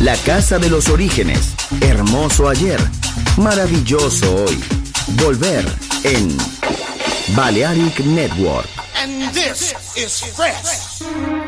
La casa de los orígenes. Hermoso ayer. Maravilloso hoy. Volver en Balearic Network. And this is fresh.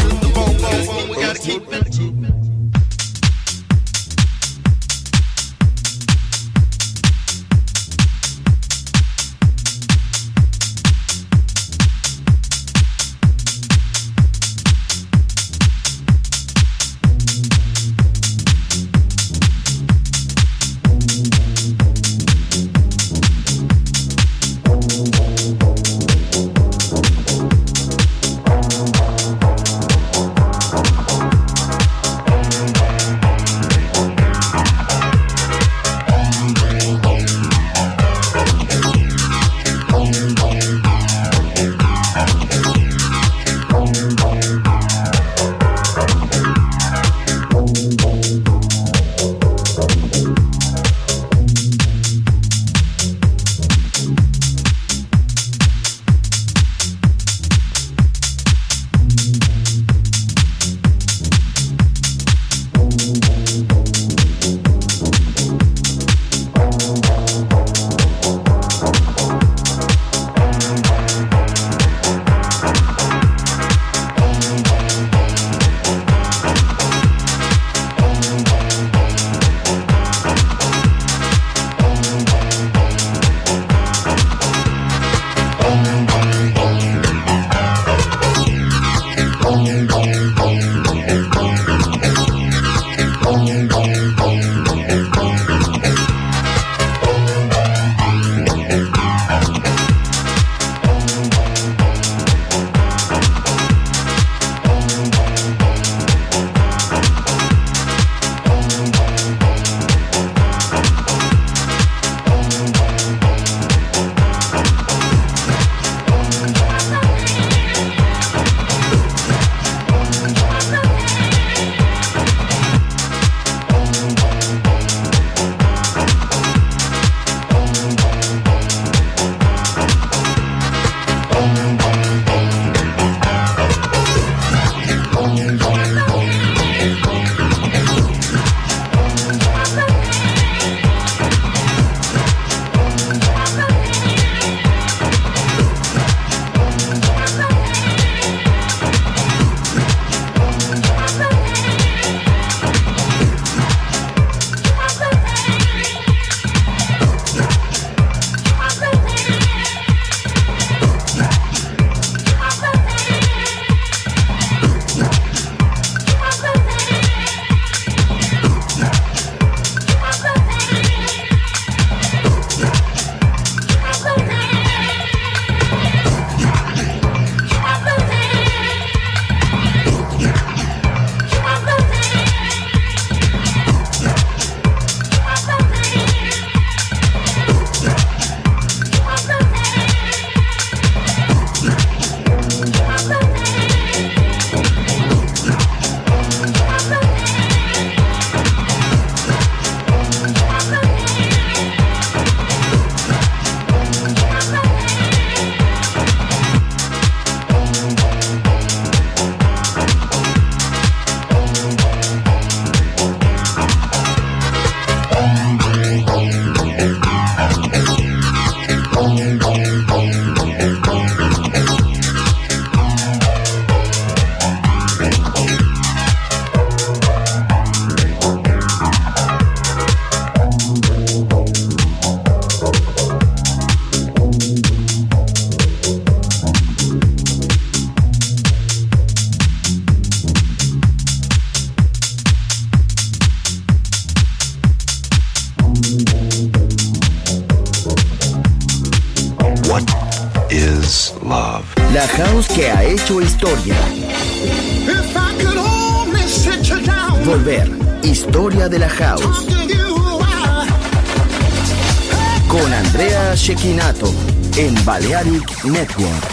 Network.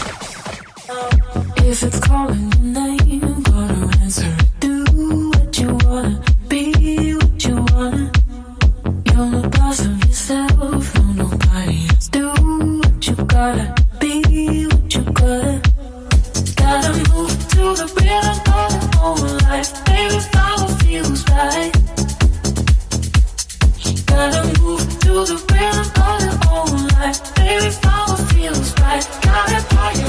If it's calling your name, gotta answer it. Do what you wanna, be what you wanna. You're the boss of yourself, no nobody else. Do what you gotta, be what you gotta. Gotta move to the rhythm of the life. Baby, follow feels right. Gotta move to the rhythm of the life. Baby, I gotta call you.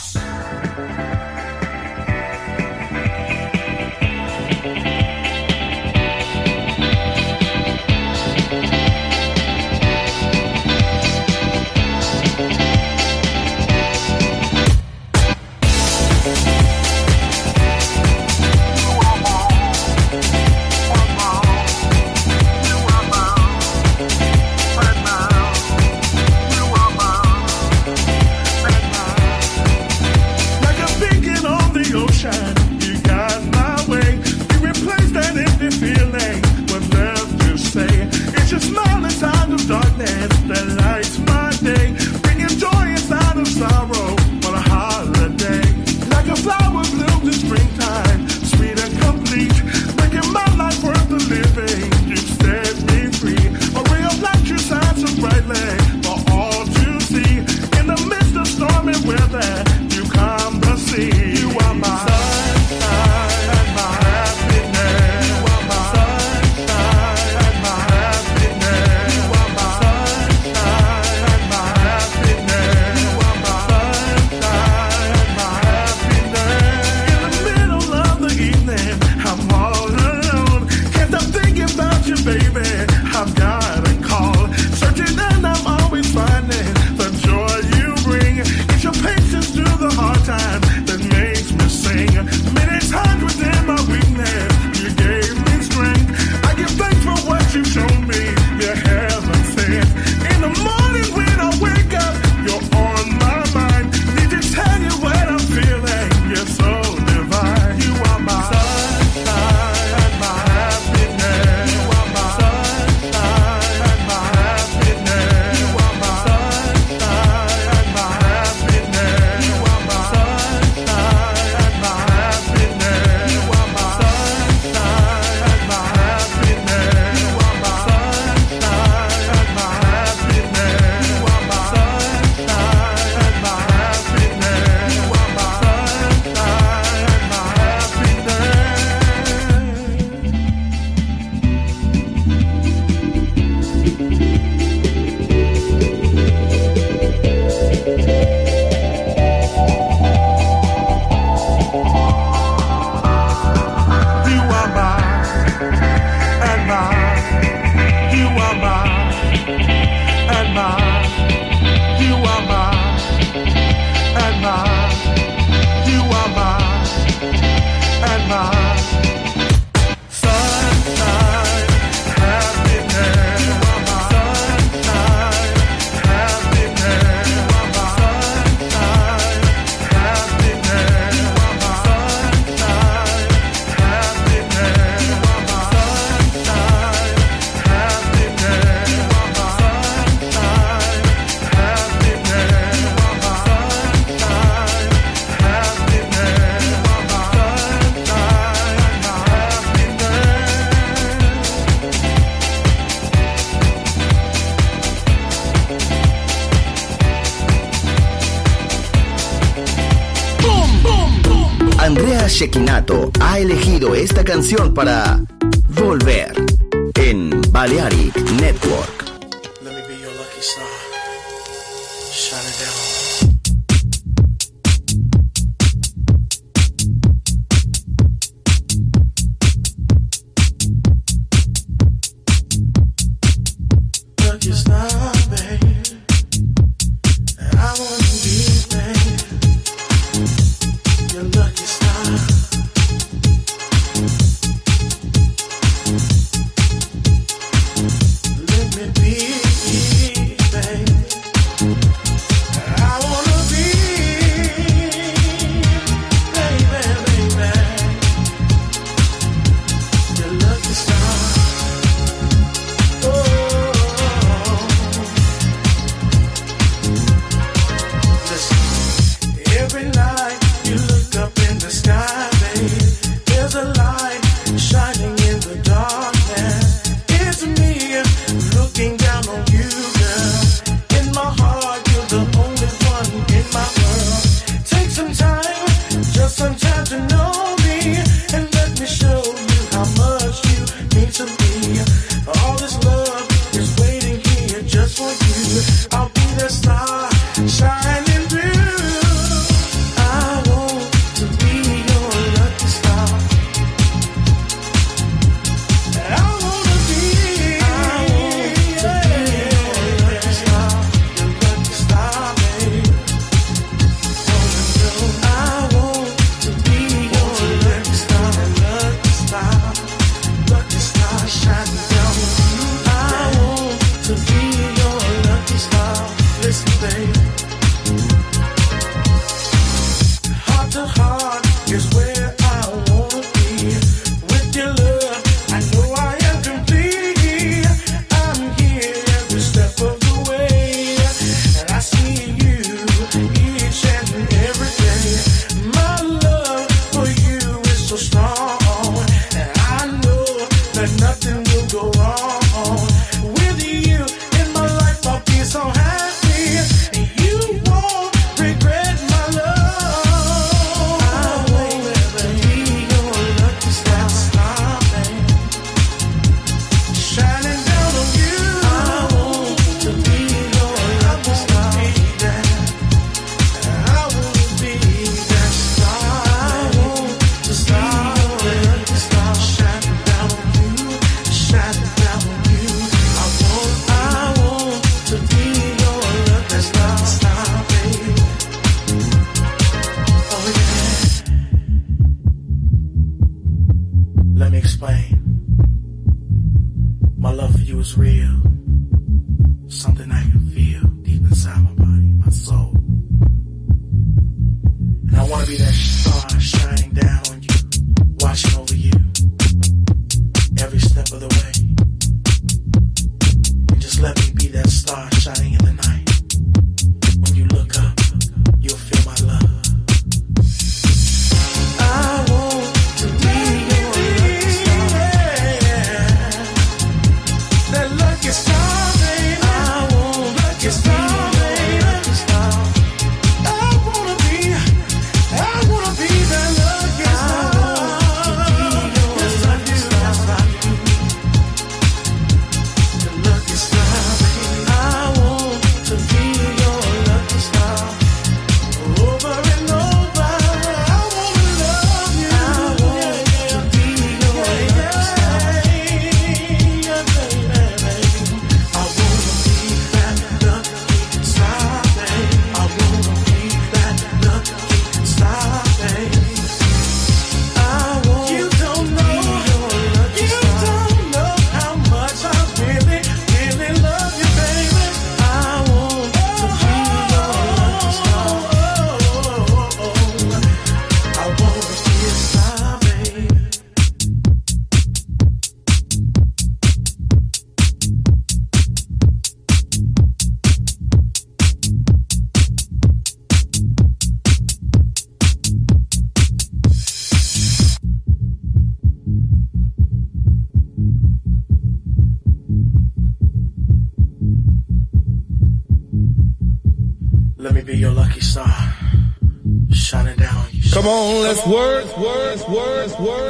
canción para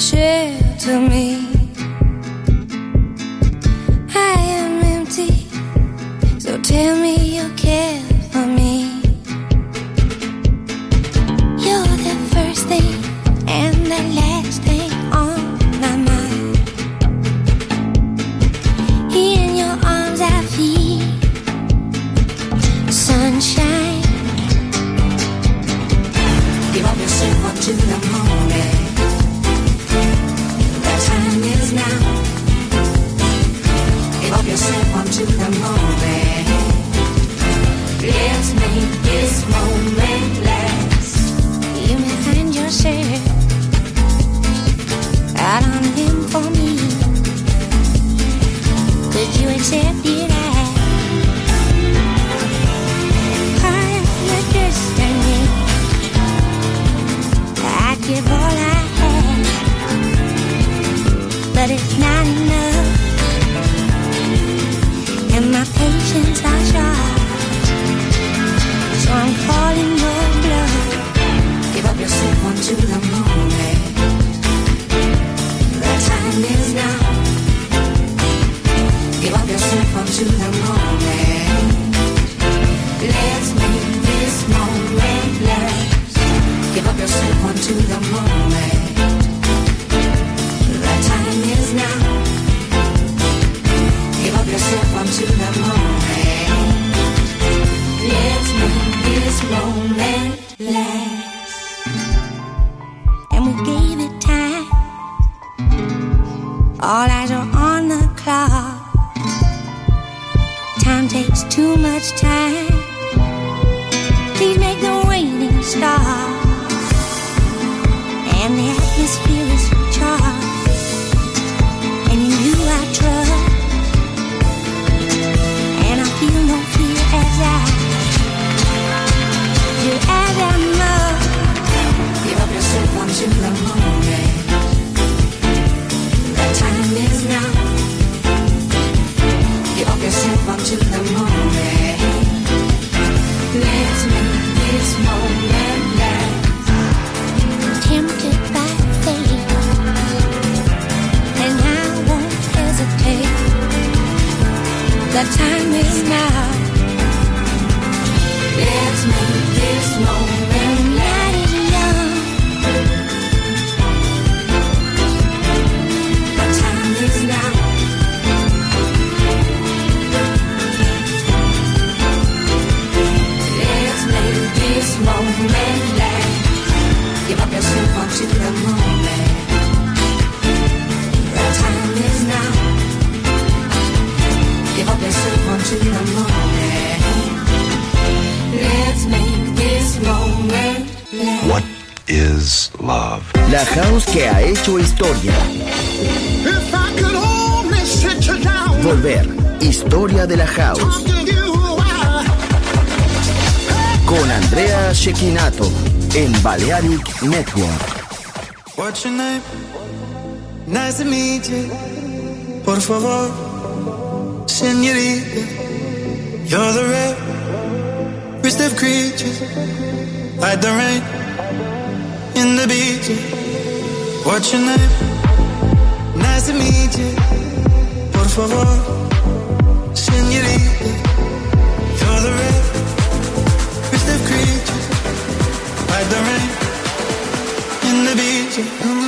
shelter me. I am empty, so tell me. much time. Balearic Network. What's your name? Nice to meet you. Por favor, señorita. You're the rarest of creatures. Like the rain in the beach. What's your name? Nice to meet you. Por favor, señorita. You're the rare. in the beach,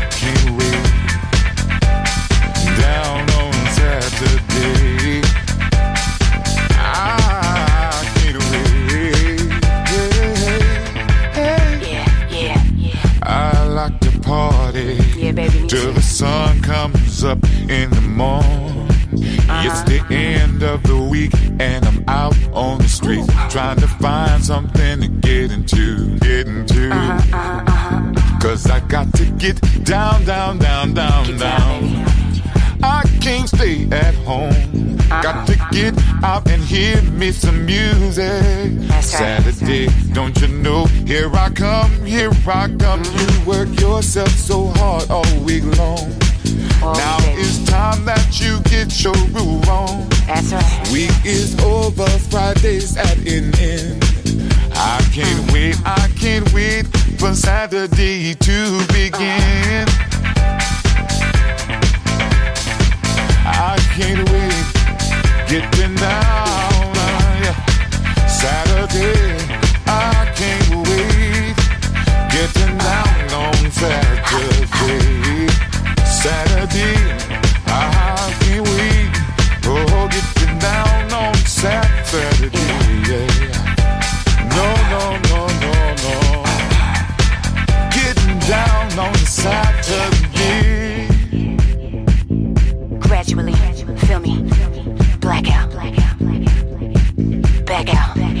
sun comes up in the morning. It's the end of the week and I'm out on the street trying to find something to get into, get into. Cause I got to get down, down, down, down, down can't stay at home. Uh-huh. Got to get out and hear me some music. That's Saturday, right. don't you know? Here I come, here I come. You work yourself so hard all week long. All now day. it's time that you get your groove on. That's right. Week is over, Friday's at an end. I can't wait, I can't wait for Saturday to begin. Uh-huh. I can't wait getting down. Saturday, I can't wait getting down on Saturday. Saturday, I can't wait. Oh, getting down on Saturday. back out.